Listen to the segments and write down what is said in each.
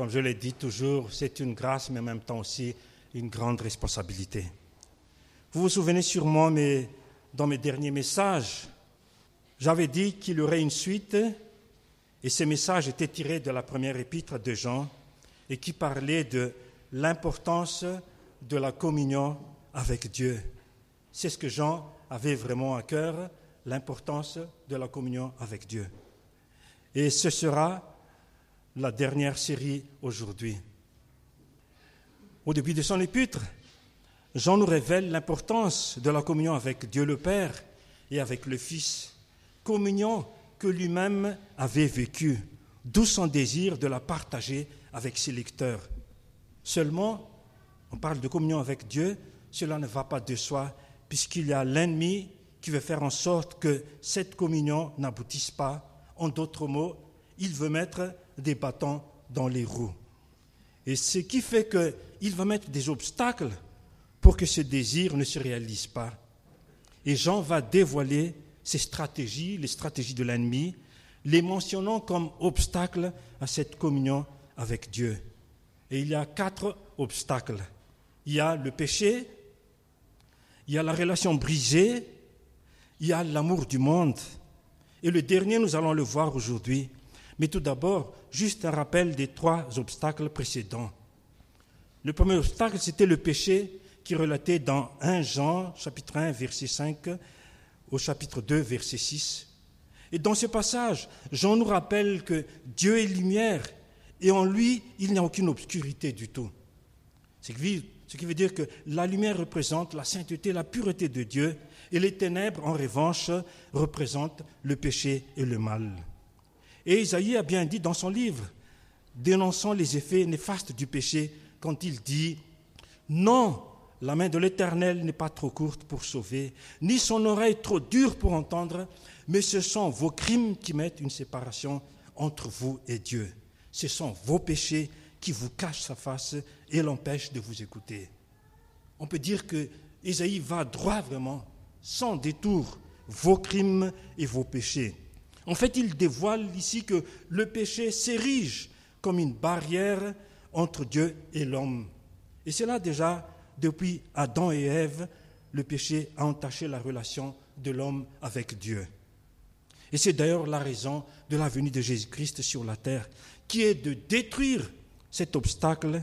comme je l'ai dit toujours, c'est une grâce, mais en même temps aussi une grande responsabilité. Vous vous souvenez sûrement, mais dans mes derniers messages, j'avais dit qu'il y aurait une suite, et ces messages étaient tirés de la première épître de Jean, et qui parlait de l'importance de la communion avec Dieu. C'est ce que Jean avait vraiment à cœur, l'importance de la communion avec Dieu. Et ce sera la dernière série aujourd'hui. Au début de son épître, Jean nous révèle l'importance de la communion avec Dieu le Père et avec le Fils, communion que lui-même avait vécue, d'où son désir de la partager avec ses lecteurs. Seulement, on parle de communion avec Dieu, cela ne va pas de soi, puisqu'il y a l'ennemi qui veut faire en sorte que cette communion n'aboutisse pas. En d'autres mots, il veut mettre des bâtons dans les roues. Et ce qui fait qu'il va mettre des obstacles pour que ce désir ne se réalise pas. Et Jean va dévoiler ses stratégies, les stratégies de l'ennemi, les mentionnant comme obstacles à cette communion avec Dieu. Et il y a quatre obstacles. Il y a le péché, il y a la relation brisée, il y a l'amour du monde. Et le dernier, nous allons le voir aujourd'hui. Mais tout d'abord, juste un rappel des trois obstacles précédents. Le premier obstacle, c'était le péché qui est relaté dans 1 Jean, chapitre 1, verset 5, au chapitre 2, verset 6. Et dans ce passage, Jean nous rappelle que Dieu est lumière et en lui, il n'y a aucune obscurité du tout. Ce qui veut dire que la lumière représente la sainteté, la pureté de Dieu, et les ténèbres, en revanche, représentent le péché et le mal. Et Isaïe a bien dit dans son livre, dénonçant les effets néfastes du péché, quand il dit Non, la main de l'Éternel n'est pas trop courte pour sauver, ni son oreille trop dure pour entendre, mais ce sont vos crimes qui mettent une séparation entre vous et Dieu. Ce sont vos péchés qui vous cachent sa face et l'empêchent de vous écouter. On peut dire que Isaïe va droit vraiment, sans détour, vos crimes et vos péchés. En fait, il dévoile ici que le péché s'érige comme une barrière entre Dieu et l'homme. Et c'est là déjà, depuis Adam et Ève, le péché a entaché la relation de l'homme avec Dieu. Et c'est d'ailleurs la raison de la venue de Jésus-Christ sur la terre, qui est de détruire cet obstacle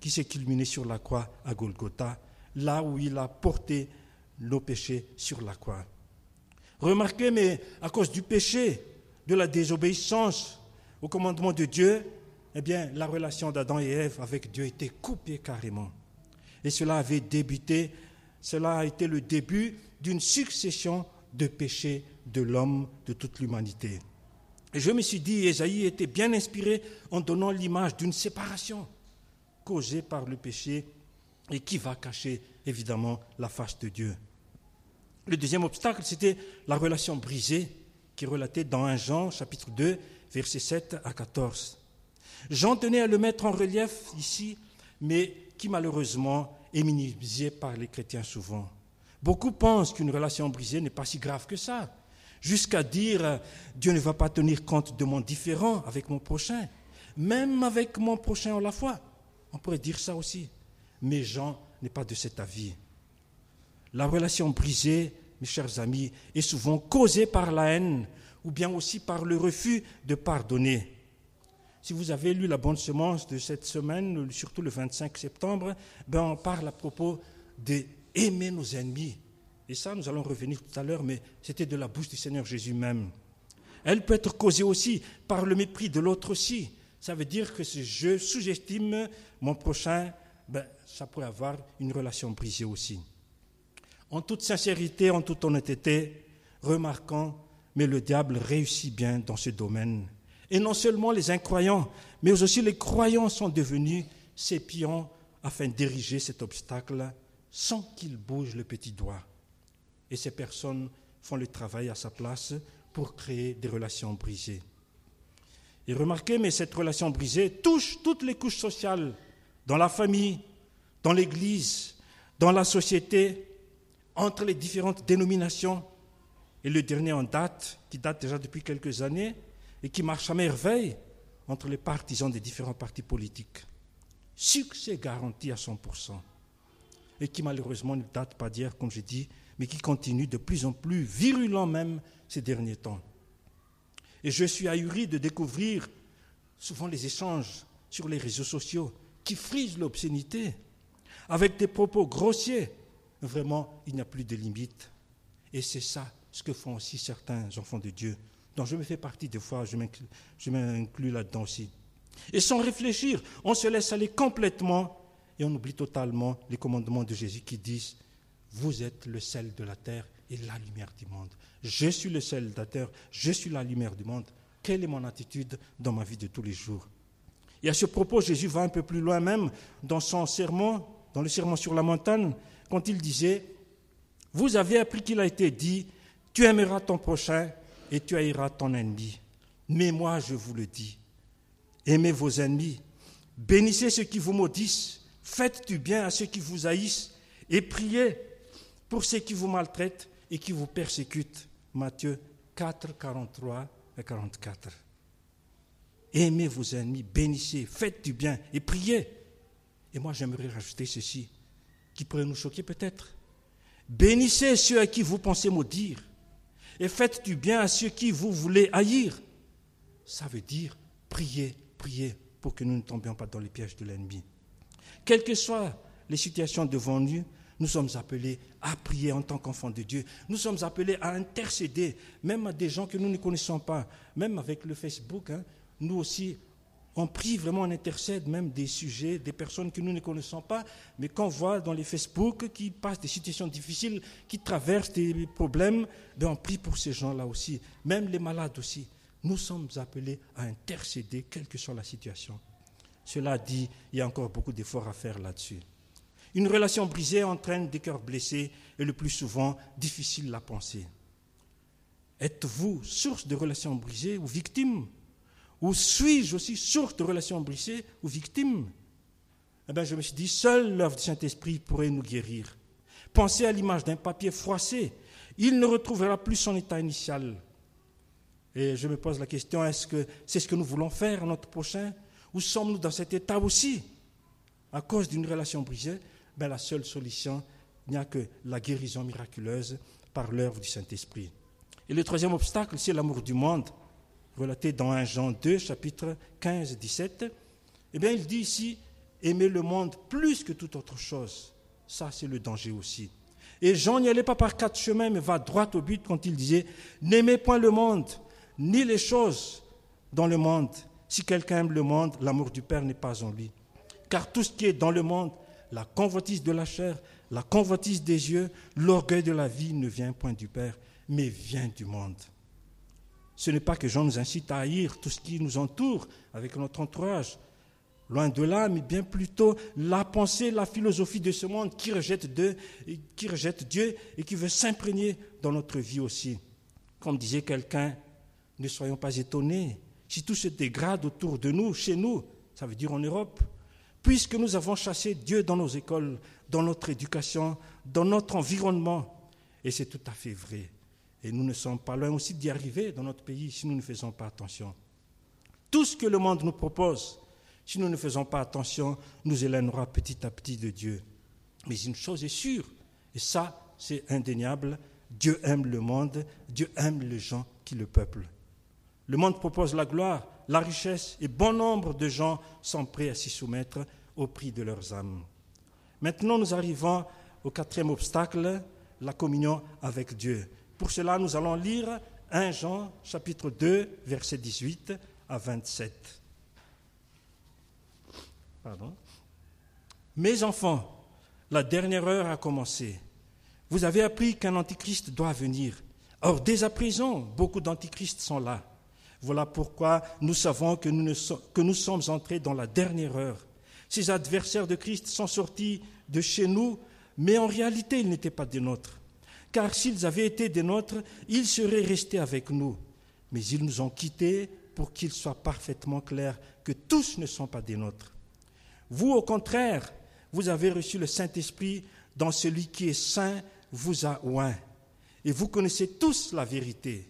qui s'est culminé sur la croix à Golgotha, là où il a porté nos péchés sur la croix. Remarquez, mais à cause du péché, de la désobéissance au commandement de Dieu, eh bien, la relation d'Adam et Ève avec Dieu était coupée carrément. Et cela avait débuté, cela a été le début d'une succession de péchés de l'homme, de toute l'humanité. Et je me suis dit, Esaïe était bien inspiré en donnant l'image d'une séparation causée par le péché et qui va cacher évidemment la face de Dieu. Le deuxième obstacle, c'était la relation brisée qui est relatée dans 1 Jean chapitre 2, versets 7 à 14. Jean tenait à le mettre en relief ici, mais qui malheureusement est minimisé par les chrétiens souvent. Beaucoup pensent qu'une relation brisée n'est pas si grave que ça, jusqu'à dire Dieu ne va pas tenir compte de mon différent avec mon prochain, même avec mon prochain à la foi. On pourrait dire ça aussi. Mais Jean n'est pas de cet avis. La relation brisée, mes chers amis, est souvent causée par la haine ou bien aussi par le refus de pardonner. Si vous avez lu la bonne semence de cette semaine, surtout le 25 septembre, ben on parle à propos d'aimer nos ennemis. Et ça, nous allons revenir tout à l'heure, mais c'était de la bouche du Seigneur Jésus même. Elle peut être causée aussi par le mépris de l'autre aussi. Ça veut dire que si je sous-estime mon prochain, ben, ça pourrait avoir une relation brisée aussi. En toute sincérité, en toute honnêteté, remarquons, mais le diable réussit bien dans ce domaine. Et non seulement les incroyants, mais aussi les croyants sont devenus ses pions afin d'ériger cet obstacle sans qu'il bouge le petit doigt. Et ces personnes font le travail à sa place pour créer des relations brisées. Et remarquez, mais cette relation brisée touche toutes les couches sociales, dans la famille, dans l'Église, dans la société, entre les différentes dénominations. Et le dernier en date, qui date déjà depuis quelques années et qui marche à merveille, entre les partisans des différents partis politiques. Succès garanti à 100%. Et qui malheureusement ne date pas d'hier, comme j'ai dit, mais qui continue de plus en plus virulent même ces derniers temps. Et je suis ahuri de découvrir souvent les échanges sur les réseaux sociaux qui frisent l'obscénité avec des propos grossiers. Vraiment, il n'y a plus de limite. Et c'est ça ce que font aussi certains enfants de Dieu, dont je me fais partie des fois, je m'inclus là-dedans aussi. Et sans réfléchir, on se laisse aller complètement et on oublie totalement les commandements de Jésus qui disent Vous êtes le sel de la terre et la lumière du monde. Je suis le sel de la terre, je suis la lumière du monde. Quelle est mon attitude dans ma vie de tous les jours? Et à ce propos, Jésus va un peu plus loin même dans son sermon, dans le sermon sur la montagne, quand il disait Vous avez appris qu'il a été dit Tu aimeras ton prochain et tu haïras ton ennemi. Mais moi, je vous le dis aimez vos ennemis, bénissez ceux qui vous maudissent, faites du bien à ceux qui vous haïssent et priez pour ceux qui vous maltraitent et qui vous persécutent. Matthieu 4, 43 et 44. Aimez vos ennemis, bénissez, faites du bien et priez. Et moi, j'aimerais rajouter ceci, qui pourrait nous choquer peut-être. Bénissez ceux à qui vous pensez maudire et faites du bien à ceux qui vous voulez haïr. Ça veut dire priez, priez pour que nous ne tombions pas dans les pièges de l'ennemi. Quelles que soient les situations devant nous, nous sommes appelés à prier en tant qu'enfants de Dieu. Nous sommes appelés à intercéder, même à des gens que nous ne connaissons pas. Même avec le Facebook, hein, nous aussi, on prie vraiment, on intercède même des sujets, des personnes que nous ne connaissons pas, mais qu'on voit dans les Facebook qui passent des situations difficiles, qui traversent des problèmes, on prie pour ces gens-là aussi, même les malades aussi. Nous sommes appelés à intercéder, quelle que soit la situation. Cela dit, il y a encore beaucoup d'efforts à faire là-dessus. Une relation brisée entraîne des cœurs blessés et le plus souvent difficile à penser. Êtes-vous source de relations brisées ou victime Ou suis-je aussi source de relations brisées ou victime Eh bien, je me suis dit, seule l'œuvre du Saint-Esprit pourrait nous guérir. Pensez à l'image d'un papier froissé. Il ne retrouvera plus son état initial. Et je me pose la question, est-ce que c'est ce que nous voulons faire à notre prochain? Ou sommes-nous dans cet état aussi? À cause d'une relation brisée ben, la seule solution, il n'y a que la guérison miraculeuse par l'œuvre du Saint-Esprit. Et le troisième obstacle, c'est l'amour du monde, relaté dans 1 Jean 2, chapitre 15 17. Eh bien, il dit ici, aimer le monde plus que toute autre chose. Ça, c'est le danger aussi. Et Jean n'y allait pas par quatre chemins, mais va droit au but quand il disait, n'aimez point le monde, ni les choses dans le monde. Si quelqu'un aime le monde, l'amour du Père n'est pas en lui. Car tout ce qui est dans le monde, la convoitise de la chair, la convoitise des yeux, l'orgueil de la vie ne vient point du Père, mais vient du monde. Ce n'est pas que Jean nous incite à haïr tout ce qui nous entoure avec notre entourage, loin de là, mais bien plutôt la pensée, la philosophie de ce monde qui rejette, Dieu, qui rejette Dieu et qui veut s'imprégner dans notre vie aussi. Comme disait quelqu'un, ne soyons pas étonnés si tout se dégrade autour de nous, chez nous, ça veut dire en Europe, puisque nous avons chassé Dieu dans nos écoles, dans notre éducation, dans notre environnement. Et c'est tout à fait vrai. Et nous ne sommes pas loin aussi d'y arriver dans notre pays si nous ne faisons pas attention. Tout ce que le monde nous propose, si nous ne faisons pas attention, nous éloignera petit à petit de Dieu. Mais une chose est sûre, et ça c'est indéniable, Dieu aime le monde, Dieu aime les gens qui le peuplent. Le monde propose la gloire, la richesse, et bon nombre de gens sont prêts à s'y soumettre au prix de leurs âmes. Maintenant, nous arrivons au quatrième obstacle, la communion avec Dieu. Pour cela, nous allons lire 1 Jean chapitre 2, versets 18 à 27. Pardon. Mes enfants, la dernière heure a commencé. Vous avez appris qu'un antichrist doit venir. Or, dès à présent, beaucoup d'antichrists sont là. Voilà pourquoi nous savons que nous, que nous sommes entrés dans la dernière heure. Ces adversaires de Christ sont sortis de chez nous, mais en réalité, ils n'étaient pas des nôtres. Car s'ils avaient été des nôtres, ils seraient restés avec nous. Mais ils nous ont quittés pour qu'il soit parfaitement clair que tous ne sont pas des nôtres. Vous, au contraire, vous avez reçu le Saint-Esprit dans celui qui est saint vous a oint. Et vous connaissez tous la vérité.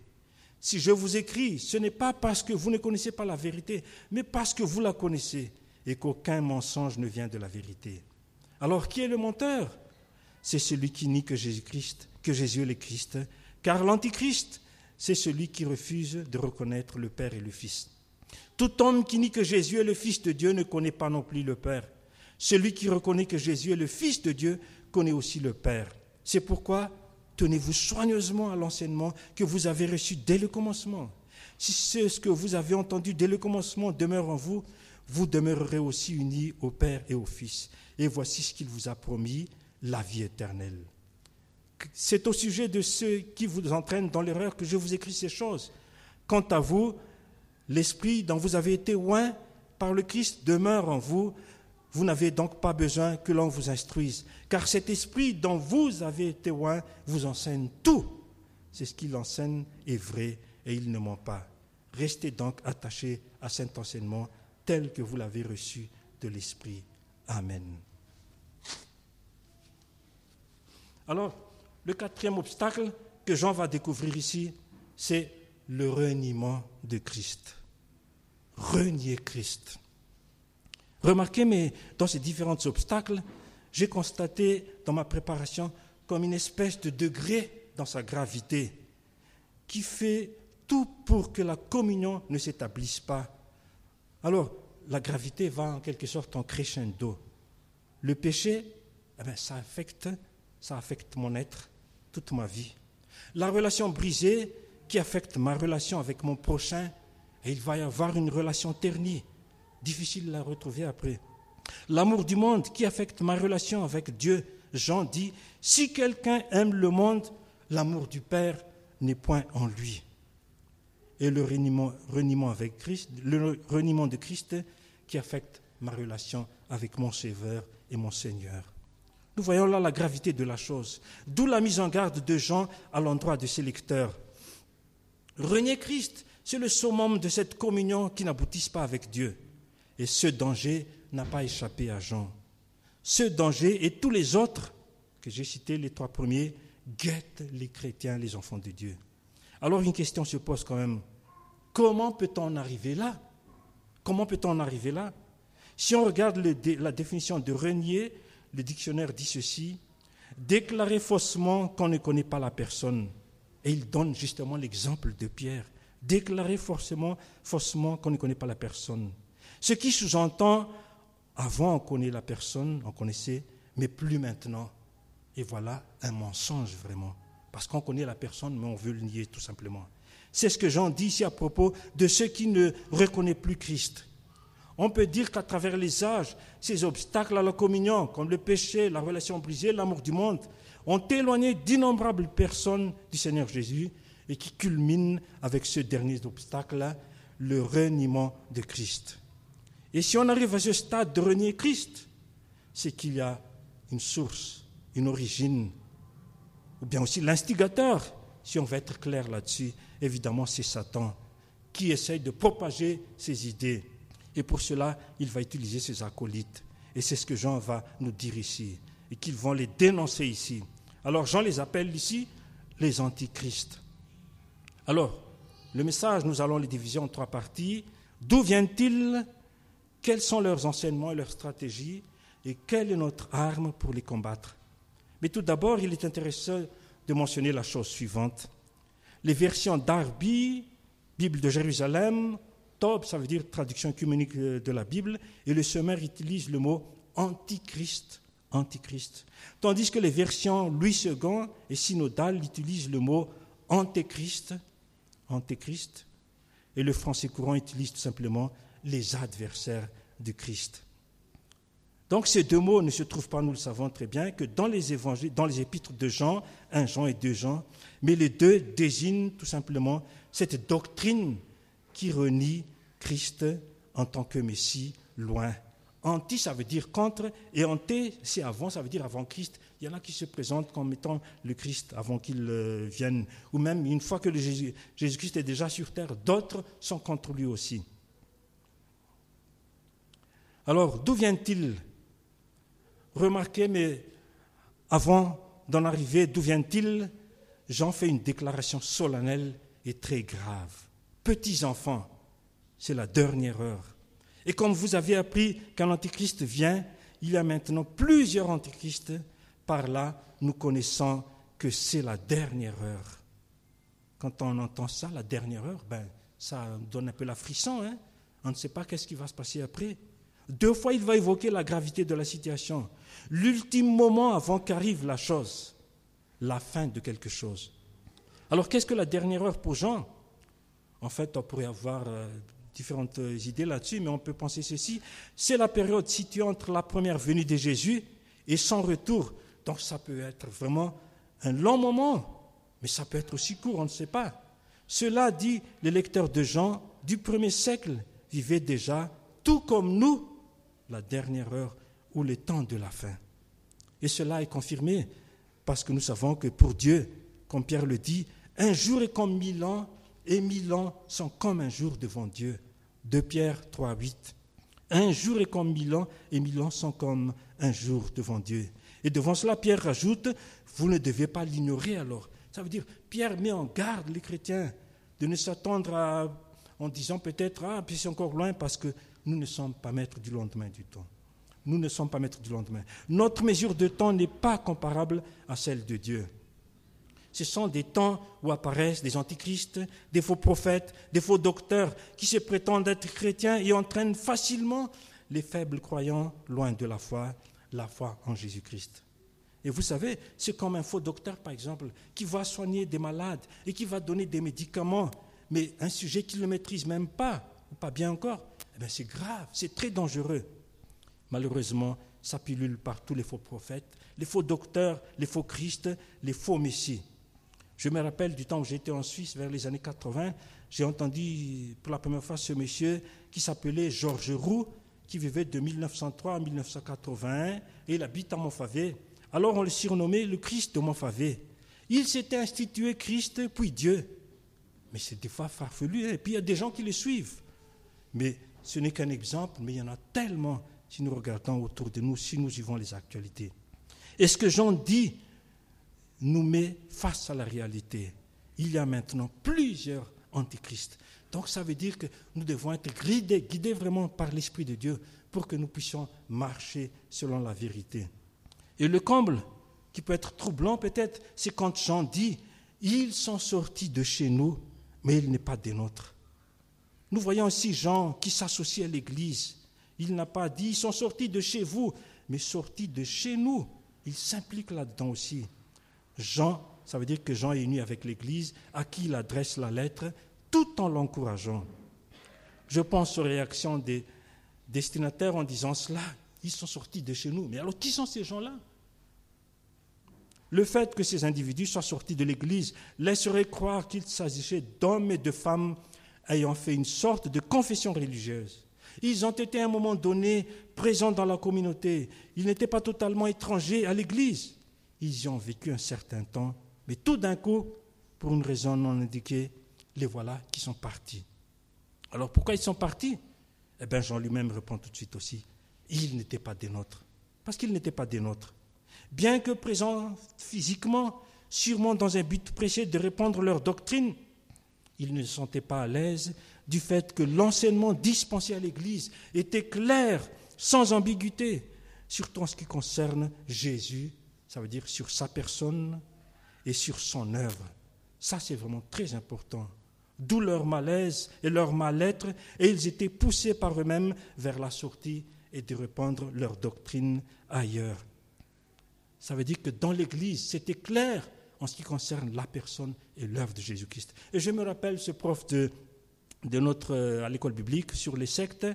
Si je vous écris, ce n'est pas parce que vous ne connaissez pas la vérité, mais parce que vous la connaissez et qu'aucun mensonge ne vient de la vérité. Alors qui est le menteur? C'est celui qui nie que Jésus-Christ, que Jésus est le Christ, car l'antichrist, c'est celui qui refuse de reconnaître le Père et le Fils. Tout homme qui nie que Jésus est le Fils de Dieu ne connaît pas non plus le Père. Celui qui reconnaît que Jésus est le Fils de Dieu connaît aussi le Père. C'est pourquoi tenez-vous soigneusement à l'enseignement que vous avez reçu dès le commencement. Si ce que vous avez entendu dès le commencement demeure en vous, vous demeurerez aussi unis au Père et au Fils. Et voici ce qu'il vous a promis, la vie éternelle. C'est au sujet de ceux qui vous entraînent dans l'erreur que je vous écris ces choses. Quant à vous, l'Esprit dont vous avez été oint par le Christ demeure en vous. Vous n'avez donc pas besoin que l'on vous instruise, car cet Esprit dont vous avez été oint vous enseigne tout. C'est ce qu'il enseigne est vrai et il ne ment pas. Restez donc attachés à cet enseignement tel que vous l'avez reçu de l'Esprit. Amen. Alors, le quatrième obstacle que Jean va découvrir ici, c'est le reniement de Christ. Renier Christ. Remarquez, mais dans ces différents obstacles, j'ai constaté dans ma préparation comme une espèce de degré dans sa gravité qui fait tout pour que la communion ne s'établisse pas. Alors, la gravité va en quelque sorte en crescendo. Le péché, eh bien, ça, affecte, ça affecte mon être, toute ma vie. La relation brisée qui affecte ma relation avec mon prochain, et il va y avoir une relation ternie, difficile la retrouver après. L'amour du monde qui affecte ma relation avec Dieu, Jean dit, si quelqu'un aime le monde, l'amour du Père n'est point en lui. Et le reniement, avec Christ, le reniement de Christ qui affecte ma relation avec mon Sauveur et mon Seigneur. Nous voyons là la gravité de la chose, d'où la mise en garde de Jean à l'endroit de ses lecteurs. Renier Christ, c'est le summum de cette communion qui n'aboutisse pas avec Dieu. Et ce danger n'a pas échappé à Jean. Ce danger et tous les autres que j'ai cités, les trois premiers, guettent les chrétiens, les enfants de Dieu. Alors une question se pose quand même. Comment peut-on arriver là? Comment peut-on en arriver là? Si on regarde la définition de renier, le dictionnaire dit ceci déclarer faussement qu'on ne connaît pas la personne. Et il donne justement l'exemple de Pierre. Déclarer forcément, faussement qu'on ne connaît pas la personne. Ce qui sous-entend, avant on connaît la personne, on connaissait, mais plus maintenant. Et voilà un mensonge vraiment. Parce qu'on connaît la personne, mais on veut le nier tout simplement. C'est ce que Jean dit ici à propos de ceux qui ne reconnaissent plus Christ. On peut dire qu'à travers les âges, ces obstacles à la communion, comme le péché, la relation brisée, l'amour du monde, ont éloigné d'innombrables personnes du Seigneur Jésus et qui culminent avec ce dernier obstacle-là, le reniement de Christ. Et si on arrive à ce stade de renier Christ, c'est qu'il y a une source, une origine, ou bien aussi l'instigateur, si on veut être clair là-dessus, évidemment c'est Satan qui essaye de propager ses idées. Et pour cela, il va utiliser ses acolytes. Et c'est ce que Jean va nous dire ici, et qu'ils vont les dénoncer ici. Alors Jean les appelle ici les antichrists. Alors, le message, nous allons les diviser en trois parties. D'où viennent-ils? Quels sont leurs enseignements et leurs stratégies? Et quelle est notre arme pour les combattre? Mais tout d'abord, il est intéressant de mentionner la chose suivante. Les versions d'Arbi, Bible de Jérusalem, Tob, ça veut dire traduction œcuménique de la Bible, et le sommaire utilise le mot antichrist. Antichrist. Tandis que les versions Louis II et synodales utilisent le mot antéchrist, antéchrist, et le français courant utilise tout simplement les adversaires de Christ. Donc ces deux mots ne se trouvent pas, nous le savons très bien, que dans les évangiles, dans les épîtres de Jean, 1 Jean et 2 Jean, mais les deux désignent tout simplement cette doctrine qui renie Christ en tant que Messie loin. Anti, ça veut dire contre, et anté, c'est avant, ça veut dire avant Christ. Il y en a qui se présentent comme étant le Christ avant qu'il euh, vienne, ou même une fois que Jésus-Christ est déjà sur terre, d'autres sont contre lui aussi. Alors, d'où vient-il Remarquez, mais avant d'en arriver, d'où vient-il Jean fait une déclaration solennelle est très grave. Petits enfants, c'est la dernière heure. Et comme vous avez appris qu'un antichrist vient, il y a maintenant plusieurs antichrists. Par là, nous connaissons que c'est la dernière heure. Quand on entend ça, la dernière heure, ben, ça donne un peu la frisson. Hein. on ne sait pas qu'est-ce qui va se passer après. Deux fois, il va évoquer la gravité de la situation. L'ultime moment avant qu'arrive la chose, la fin de quelque chose. Alors, qu'est-ce que la dernière heure pour Jean? En fait, on pourrait avoir euh, différentes euh, idées là-dessus, mais on peut penser ceci. C'est la période située entre la première venue de Jésus et son retour. Donc, ça peut être vraiment un long moment, mais ça peut être aussi court, on ne sait pas. Cela dit, les lecteurs de Jean du premier siècle vivaient déjà, tout comme nous, la dernière heure ou le temps de la fin. Et cela est confirmé parce que nous savons que pour Dieu, comme Pierre le dit, un jour est comme mille ans et mille ans sont comme un jour devant Dieu. 2 Pierre 3, 8. Un jour est comme mille ans et mille ans sont comme un jour devant Dieu. Et devant cela, Pierre rajoute, vous ne devez pas l'ignorer alors. Ça veut dire, Pierre met en garde les chrétiens de ne s'attendre à, en disant peut-être, ah, puis c'est encore loin parce que nous ne sommes pas maîtres du lendemain du temps. Nous ne sommes pas maîtres du lendemain. Notre mesure de temps n'est pas comparable à celle de Dieu. Ce sont des temps où apparaissent des antichrists, des faux prophètes, des faux docteurs qui se prétendent être chrétiens et entraînent facilement les faibles croyants loin de la foi, la foi en Jésus-Christ. Et vous savez, c'est comme un faux docteur, par exemple, qui va soigner des malades et qui va donner des médicaments, mais un sujet qu'il ne maîtrise même pas, ou pas bien encore, eh c'est grave, c'est très dangereux. Malheureusement, ça pilule par tous les faux prophètes, les faux docteurs, les faux Christ, les faux messies. Je me rappelle du temps où j'étais en Suisse, vers les années 80, j'ai entendu pour la première fois ce monsieur qui s'appelait Georges Roux, qui vivait de 1903 à 1981, et il habite à Montfavet. Alors on le surnommait le Christ de Montfavet. Il s'était institué Christ, puis Dieu. Mais c'est des fois farfelu, hein. et puis il y a des gens qui le suivent. Mais ce n'est qu'un exemple, mais il y en a tellement si nous regardons autour de nous, si nous vivons les actualités. Et ce que Jean dit nous met face à la réalité. Il y a maintenant plusieurs antichrists. Donc ça veut dire que nous devons être guidés, guidés vraiment par l'Esprit de Dieu pour que nous puissions marcher selon la vérité. Et le comble, qui peut être troublant peut-être, c'est quand Jean dit, ils sont sortis de chez nous, mais il n'est pas des nôtres. Nous voyons aussi Jean qui s'associe à l'Église. Il n'a pas dit, ils sont sortis de chez vous, mais sortis de chez nous. Il s'implique là-dedans aussi. Jean, ça veut dire que Jean est uni avec l'Église, à qui il adresse la lettre, tout en l'encourageant. Je pense aux réactions des destinataires en disant cela. Ils sont sortis de chez nous. Mais alors, qui sont ces gens-là? Le fait que ces individus soient sortis de l'Église laisserait croire qu'il s'agissait d'hommes et de femmes ayant fait une sorte de confession religieuse. Ils ont été à un moment donné présents dans la communauté. Ils n'étaient pas totalement étrangers à l'Église. Ils y ont vécu un certain temps, mais tout d'un coup, pour une raison non indiquée, les voilà qui sont partis. Alors pourquoi ils sont partis? Eh bien, Jean lui-même répond tout de suite aussi. Ils n'étaient pas des nôtres. Parce qu'ils n'étaient pas des nôtres. Bien que présents physiquement, sûrement dans un but précis de répandre leur doctrine, ils ne se sentaient pas à l'aise du fait que l'enseignement dispensé à l'Église était clair, sans ambiguïté, surtout en ce qui concerne Jésus ça veut dire sur sa personne et sur son œuvre. Ça, c'est vraiment très important. D'où leur malaise et leur mal-être, et ils étaient poussés par eux-mêmes vers la sortie et de répandre leur doctrine ailleurs. Ça veut dire que dans l'Église, c'était clair en ce qui concerne la personne et l'œuvre de Jésus-Christ. Et je me rappelle ce prof de, de notre, euh, à l'école biblique sur les sectes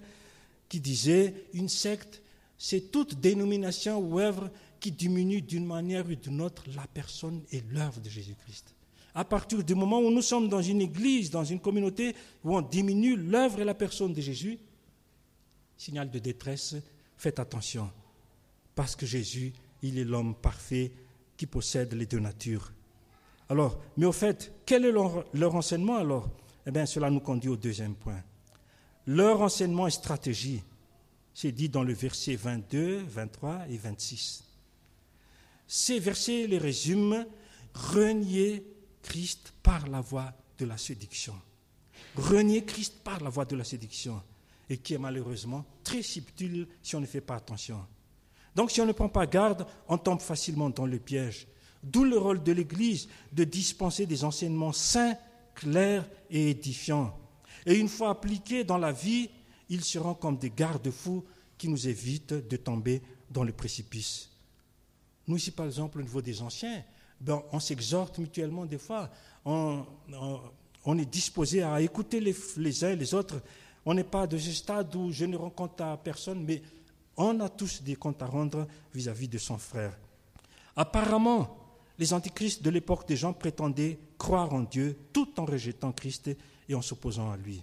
qui disait, une secte, c'est toute dénomination ou œuvre qui diminue d'une manière ou d'une autre la personne et l'œuvre de Jésus-Christ. À partir du moment où nous sommes dans une église, dans une communauté où on diminue l'œuvre et la personne de Jésus, signal de détresse, faites attention. Parce que Jésus, il est l'homme parfait qui possède les deux natures. Alors, mais au fait, quel est leur, enseignement alors? Eh bien, cela nous conduit au deuxième point. Leur enseignement et stratégie, c'est dit dans le verset 22, 23 et 26. Ces versets les résument renier Christ par la voie de la séduction. Renier Christ par la voie de la séduction et qui est malheureusement très subtil si on ne fait pas attention. Donc si on ne prend pas garde, on tombe facilement dans le piège. D'où le rôle de l'Église de dispenser des enseignements sains, clairs et édifiants. Et une fois appliqués dans la vie, ils seront comme des garde-fous qui nous évitent de tomber dans le précipice. Nous ici, par exemple, au niveau des anciens, ben, on s'exhorte mutuellement des fois. On, est disposé à écouter les, les uns les autres. On n'est pas de ce stade où je ne rends compte à personne, mais on a tous des comptes à rendre vis-à-vis de son frère. Apparemment, les antichrists de l'époque des gens prétendaient croire en Dieu tout en rejetant Christ et en s'opposant à lui.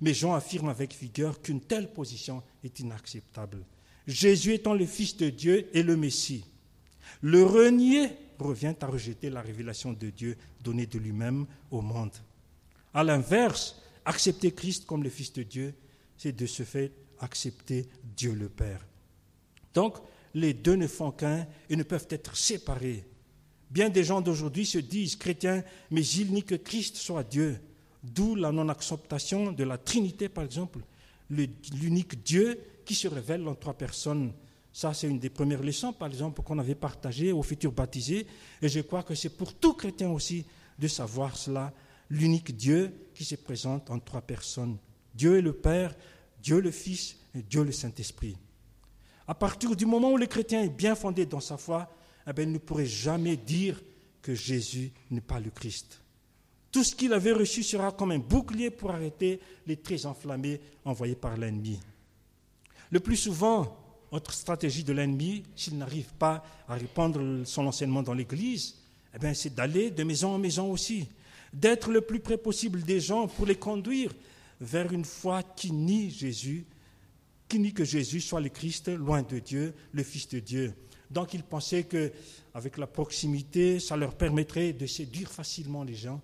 Mais Jean affirme avec vigueur qu'une telle position est inacceptable. Jésus étant le Fils de Dieu et le Messie. Le renier revient à rejeter la révélation de Dieu donnée de lui-même au monde. À l'inverse, accepter Christ comme le Fils de Dieu, c'est de ce fait accepter Dieu le Père. Donc, les deux ne font qu'un et ne peuvent être séparés. Bien des gens d'aujourd'hui se disent chrétiens, mais ils nient que Christ soit Dieu. D'où la non-acceptation de la Trinité, par exemple, l'unique Dieu qui se révèle en trois personnes. Ça, c'est une des premières leçons, par exemple, qu'on avait partagées aux futurs baptisés. Et je crois que c'est pour tout chrétien aussi de savoir cela. L'unique Dieu qui se présente en trois personnes. Dieu est le Père, Dieu le Fils et Dieu le Saint-Esprit. À partir du moment où le chrétien est bien fondé dans sa foi, eh bien, il ne pourrait jamais dire que Jésus n'est pas le Christ. Tout ce qu'il avait reçu sera comme un bouclier pour arrêter les traits enflammés envoyés par l'ennemi. Le plus souvent, notre stratégie de l'ennemi, s'il n'arrive pas à répandre son enseignement dans l'Église, eh c'est d'aller de maison en maison aussi, d'être le plus près possible des gens pour les conduire vers une foi qui nie Jésus, qui nie que Jésus soit le Christ, loin de Dieu, le Fils de Dieu. Donc ils pensaient que avec la proximité, ça leur permettrait de séduire facilement les gens.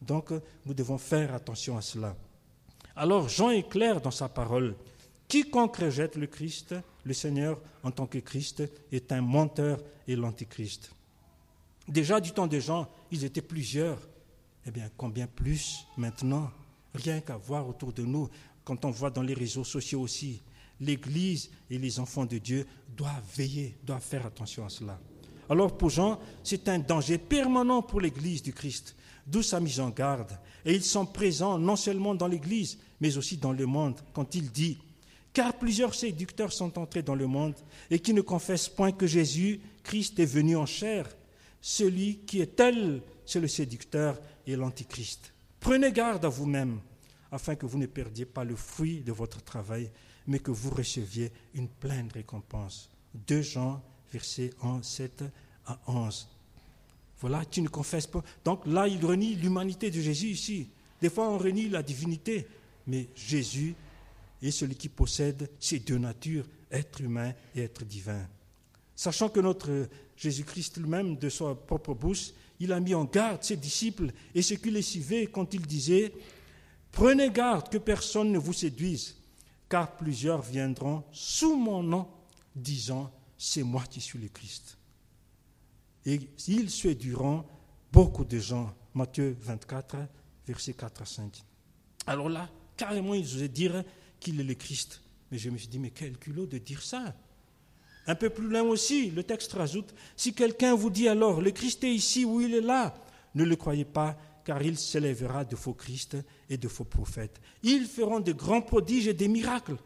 Donc nous devons faire attention à cela. Alors Jean est clair dans sa parole. Quiconque rejette le Christ, le Seigneur en tant que Christ, est un menteur et l'antichrist. Déjà du temps des gens, ils étaient plusieurs. Eh bien, combien plus maintenant? Rien qu'à voir autour de nous, quand on voit dans les réseaux sociaux aussi, l'Église et les enfants de Dieu doivent veiller, doivent faire attention à cela. Alors pour Jean, c'est un danger permanent pour l'Église du Christ, d'où sa mise en garde. Et ils sont présents non seulement dans l'Église, mais aussi dans le monde, quand il dit, car plusieurs séducteurs sont entrés dans le monde et qui ne confessent point que Jésus, Christ, est venu en chair. Celui qui est tel, c'est le séducteur et l'antichrist. Prenez garde à vous-même, afin que vous ne perdiez pas le fruit de votre travail, mais que vous receviez une pleine récompense. 2 Jean, versets 7 à 11. Voilà, tu ne confesses pas. Donc là, il renie l'humanité de Jésus ici. Des fois, on renie la divinité, mais Jésus est celui qui possède ces deux natures, être humain et être divin. Sachant que notre Jésus-Christ lui-même, de sa propre bouche, il a mis en garde ses disciples et ceux qui les suivaient quand il disait Prenez garde que personne ne vous séduise, car plusieurs viendront sous mon nom, disant C'est moi qui suis le Christ. Et ils séduiront beaucoup de gens. Matthieu 24, versets 4 à 5. Alors là, carrément, ils osaient dire qu'il est le Christ. Mais je me suis dit Mais quel culot de dire ça un peu plus loin aussi, le texte rajoute, si quelqu'un vous dit alors, le Christ est ici ou il est là, ne le croyez pas, car il s'élèvera de faux Christ et de faux prophètes. Ils feront de grands prodiges et des miracles,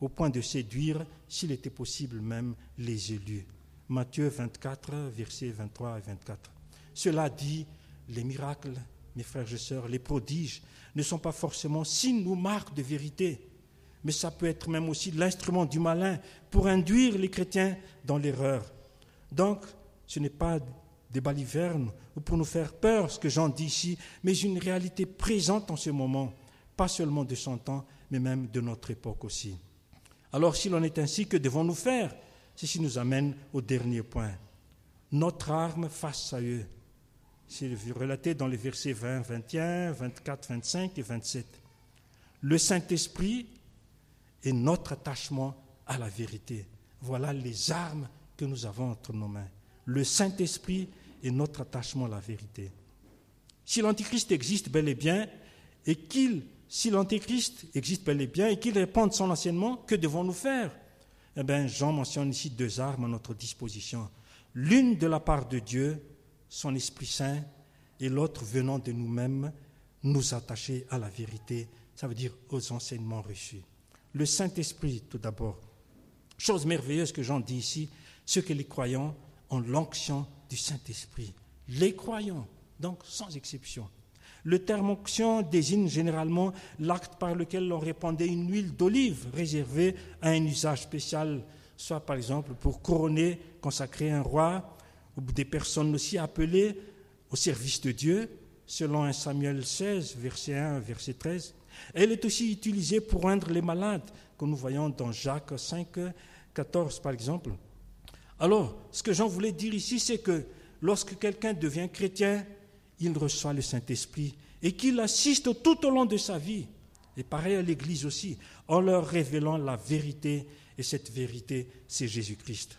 au point de séduire, s'il était possible même, les élus. Matthieu 24, versets 23 et 24. Cela dit, les miracles, mes frères et sœurs, les prodiges, ne sont pas forcément signes ou marques de vérité mais ça peut être même aussi l'instrument du malin pour induire les chrétiens dans l'erreur. Donc, ce n'est pas des balivernes ou pour nous faire peur, ce que j'en dis ici, mais une réalité présente en ce moment, pas seulement de son temps, mais même de notre époque aussi. Alors, s'il en est ainsi, que devons-nous faire? Ceci nous amène au dernier point. Notre arme face à eux. C'est relaté dans les versets 20, 21, 24, 25 et 27. Le Saint-Esprit et notre attachement à la vérité. Voilà les armes que nous avons entre nos mains. Le Saint-Esprit et notre attachement à la vérité. Si l'Antichrist existe bel et bien, et qu'il, si l'Antéchrist existe bel et bien, et qu'il répande son enseignement, que devons-nous faire? Eh bien, Jean mentionne ici deux armes à notre disposition. L'une de la part de Dieu, son Esprit Saint, et l'autre venant de nous-mêmes, nous attacher à la vérité, ça veut dire aux enseignements reçus. Le Saint-Esprit, tout d'abord. Chose merveilleuse que Jean dit ici, ce que les croyants ont l'onction du Saint-Esprit. Les croyants, donc sans exception. Le terme onction désigne généralement l'acte par lequel l'on répandait une huile d'olive réservée à un usage spécial, soit par exemple pour couronner, consacrer un roi, ou des personnes aussi appelées au service de Dieu, selon 1 Samuel 16, verset 1, verset 13. Elle est aussi utilisée pour rendre les malades, comme nous voyons dans Jacques 5, 14 par exemple. Alors, ce que Jean voulait dire ici, c'est que lorsque quelqu'un devient chrétien, il reçoit le Saint-Esprit et qu'il assiste tout au long de sa vie, et pareil à l'Église aussi, en leur révélant la vérité, et cette vérité, c'est Jésus-Christ.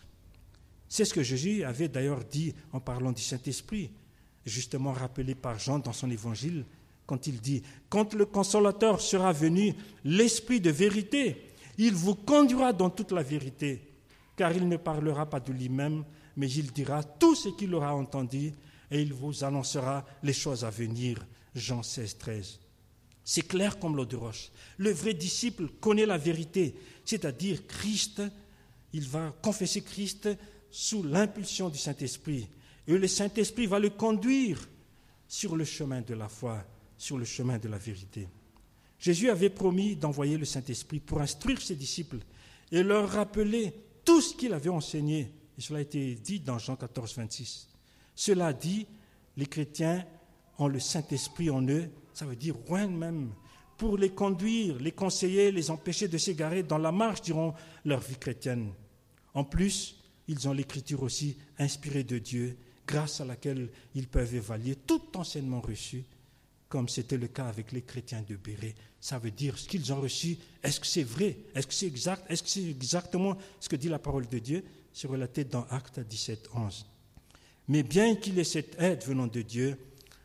C'est ce que Jésus avait d'ailleurs dit en parlant du Saint-Esprit, justement rappelé par Jean dans son évangile, quand il dit, quand le consolateur sera venu, l'Esprit de vérité, il vous conduira dans toute la vérité, car il ne parlera pas de lui-même, mais il dira tout ce qu'il aura entendu et il vous annoncera les choses à venir. Jean 16, 13. C'est clair comme l'eau de roche. Le vrai disciple connaît la vérité, c'est-à-dire Christ. Il va confesser Christ sous l'impulsion du Saint-Esprit. Et le Saint-Esprit va le conduire sur le chemin de la foi, sur le chemin de la vérité. Jésus avait promis d'envoyer le Saint-Esprit pour instruire ses disciples et leur rappeler tout ce qu'il avait enseigné. Et cela a été dit dans Jean 14, 26. Cela dit, les chrétiens ont le Saint-Esprit en eux, ça veut dire loin même, pour les conduire, les conseiller, les empêcher de s'égarer dans la marche durant leur vie chrétienne. En plus, ils ont l'écriture aussi inspirée de Dieu, grâce à laquelle ils peuvent évaluer tout enseignement reçu, comme c'était le cas avec les chrétiens de Béret. Ça veut dire ce qu'ils ont reçu, est-ce que c'est vrai? Est-ce que c'est exact? Est-ce que c'est exactement ce que dit la parole de Dieu? C'est relaté dans Acte 17, 11. Mais bien qu'il ait cette aide venant de Dieu,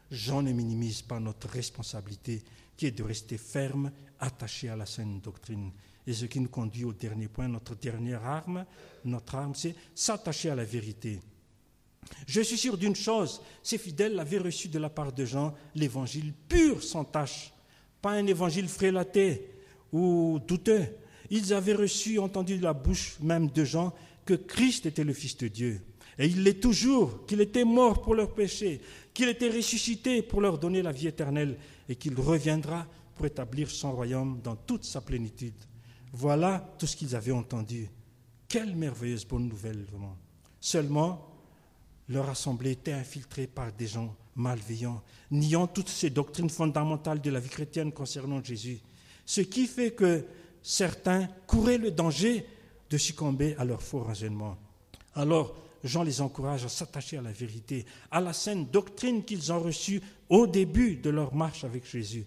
Jean ne minimise pas notre responsabilité qui est de rester ferme, attaché à la saine doctrine. Et ce qui nous conduit au dernier point, notre dernière arme, notre arme, c'est s'attacher à la vérité. Je suis sûr d'une chose, ces fidèles avaient reçu de la part de Jean l'évangile pur, sans tache, pas un évangile frélaté ou douteux. Ils avaient reçu, entendu de la bouche même de Jean, que Christ était le Fils de Dieu. Et il l'est toujours, qu'il était mort pour leurs péchés, qu'il était ressuscité pour leur donner la vie éternelle et qu'il reviendra pour établir son royaume dans toute sa plénitude. Voilà tout ce qu'ils avaient entendu. Quelle merveilleuse bonne nouvelle, vraiment. Seulement, leur assemblée était infiltrée par des gens malveillants, niant toutes ces doctrines fondamentales de la vie chrétienne concernant Jésus. Ce qui fait que certains couraient le danger de succomber à leur faux renseignements. Alors, Jean les encourage à s'attacher à la vérité, à la saine doctrine qu'ils ont reçue au début de leur marche avec Jésus.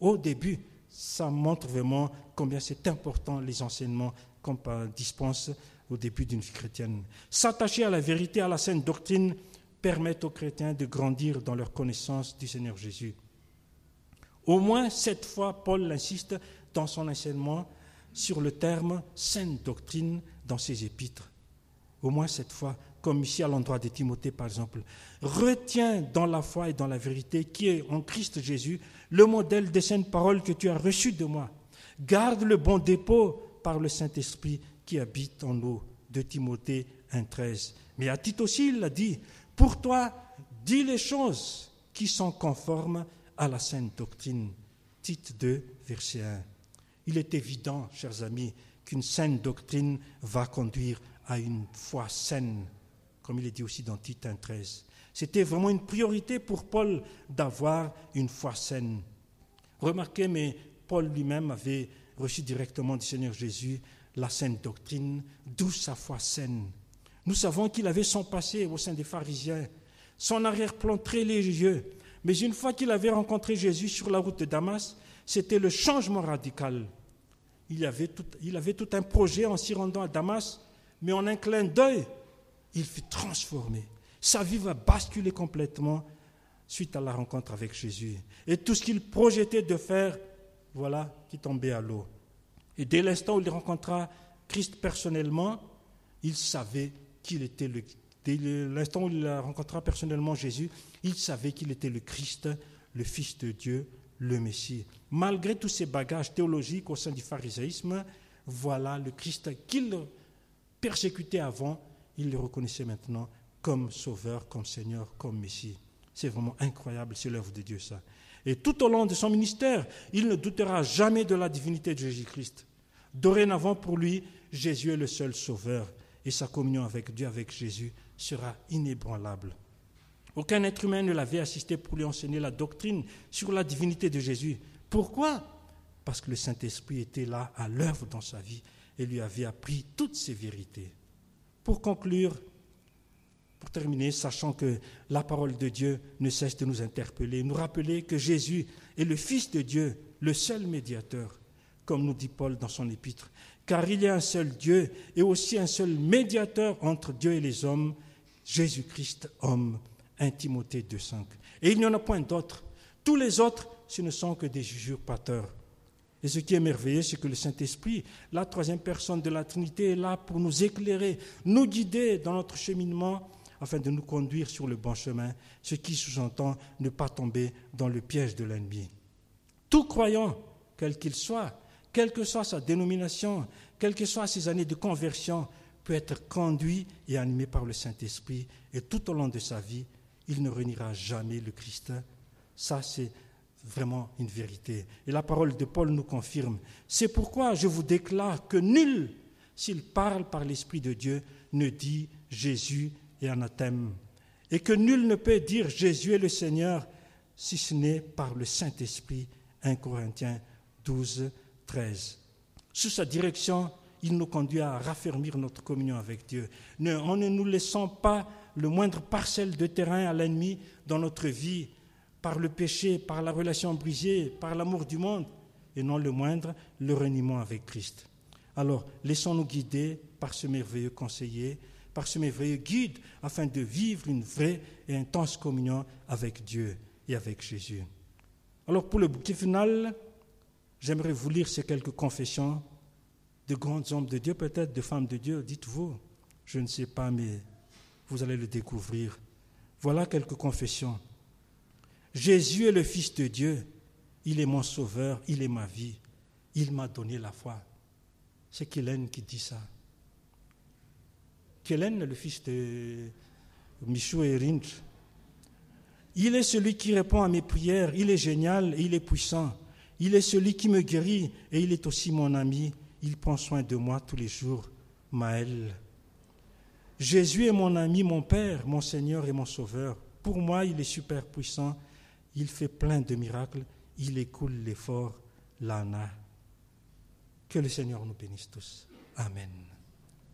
Au début, ça montre vraiment combien c'est important les enseignements qu'on dispense au début d'une vie chrétienne. S'attacher à la vérité, à la saine doctrine, permet aux chrétiens de grandir dans leur connaissance du Seigneur Jésus. Au moins sept fois, Paul insiste dans son enseignement sur le terme saine doctrine dans ses épîtres au moins cette fois, comme ici à l'endroit de Timothée par exemple. Retiens dans la foi et dans la vérité qui est en Christ Jésus le modèle des saintes paroles que tu as reçues de moi. Garde le bon dépôt par le Saint-Esprit qui habite en nous. De Timothée 1.13. Mais à Tite aussi, il l'a dit, pour toi, dis les choses qui sont conformes à la sainte doctrine. Tite 2, verset 1. Il est évident, chers amis, qu'une sainte doctrine va conduire à une foi saine, comme il est dit aussi dans Tite 1.13. C'était vraiment une priorité pour Paul d'avoir une foi saine. Remarquez, mais Paul lui-même avait reçu directement du Seigneur Jésus la saine doctrine, d'où sa foi saine. Nous savons qu'il avait son passé au sein des pharisiens, son arrière-plan très léger, mais une fois qu'il avait rencontré Jésus sur la route de Damas, c'était le changement radical. Il avait, tout, il avait tout un projet en s'y rendant à Damas mais en un clin d'œil, il fut transformé. Sa vie va basculer complètement suite à la rencontre avec Jésus. Et tout ce qu'il projetait de faire, voilà, qui tombait à l'eau. Et dès l'instant où il rencontra Christ personnellement, il savait qu'il était le Dès l'instant personnellement Jésus, il savait qu'il était le Christ, le Fils de Dieu, le Messie. Malgré tous ces bagages théologiques au sein du pharisaïsme, voilà le Christ qu'il persécutait avant, il le reconnaissait maintenant comme Sauveur, comme Seigneur, comme Messie. C'est vraiment incroyable, c'est l'œuvre de Dieu ça. Et tout au long de son ministère, il ne doutera jamais de la divinité de Jésus-Christ. Dorénavant, pour lui, Jésus est le seul Sauveur et sa communion avec Dieu, avec Jésus, sera inébranlable. Aucun être humain ne l'avait assisté pour lui enseigner la doctrine sur la divinité de Jésus. Pourquoi? Parce que le Saint-Esprit était là à l'œuvre dans sa vie et lui avait appris toutes ces vérités. Pour conclure, pour terminer, sachant que la parole de Dieu ne cesse de nous interpeller, nous rappeler que Jésus est le Fils de Dieu, le seul médiateur, comme nous dit Paul dans son épître, car il y a un seul Dieu et aussi un seul médiateur entre Dieu et les hommes, Jésus-Christ, homme, 1 Timothée 2.5. Et il n'y en a point d'autre. Tous les autres, ce ne sont que des usurpateurs. Et ce qui est merveilleux, c'est que le Saint-Esprit, la troisième personne de la Trinité, est là pour nous éclairer, nous guider dans notre cheminement, afin de nous conduire sur le bon chemin, ce qui sous-entend ne pas tomber dans le piège de l'ennemi. Tout croyant, quel qu'il soit, quelle que soit sa dénomination, quelles que soient ses années de conversion, peut être conduit et animé par le Saint-Esprit, et tout au long de sa vie, il ne reniera jamais le Christ. Ça, c'est vraiment une vérité. Et la parole de Paul nous confirme. C'est pourquoi je vous déclare que nul, s'il parle par l'Esprit de Dieu, ne dit Jésus est anathème. Et que nul ne peut dire Jésus est le Seigneur si ce n'est par le Saint-Esprit. 1 Corinthiens 12, 13. Sous sa direction, il nous conduit à raffermir notre communion avec Dieu. En ne nous laissant pas le moindre parcelle de terrain à l'ennemi dans notre vie, par le péché, par la relation brisée, par l'amour du monde, et non le moindre, le reniement avec Christ. Alors, laissons-nous guider par ce merveilleux conseiller, par ce merveilleux guide, afin de vivre une vraie et intense communion avec Dieu et avec Jésus. Alors, pour le bouquet final, j'aimerais vous lire ces quelques confessions de grands hommes de Dieu, peut-être de femmes de Dieu, dites-vous, je ne sais pas, mais vous allez le découvrir. Voilà quelques confessions. Jésus est le Fils de Dieu, il est mon sauveur, il est ma vie, il m'a donné la foi. C'est Kélène qui dit ça. Le fils de Michou et Rinch. Il est celui qui répond à mes prières, il est génial et il est puissant. Il est celui qui me guérit et il est aussi mon ami. Il prend soin de moi tous les jours. Maël. Jésus est mon ami, mon Père, mon Seigneur et mon Sauveur. Pour moi, il est super puissant. Il fait plein de miracles. Il écoule l'effort, l'ana. Que le Seigneur nous bénisse tous. Amen.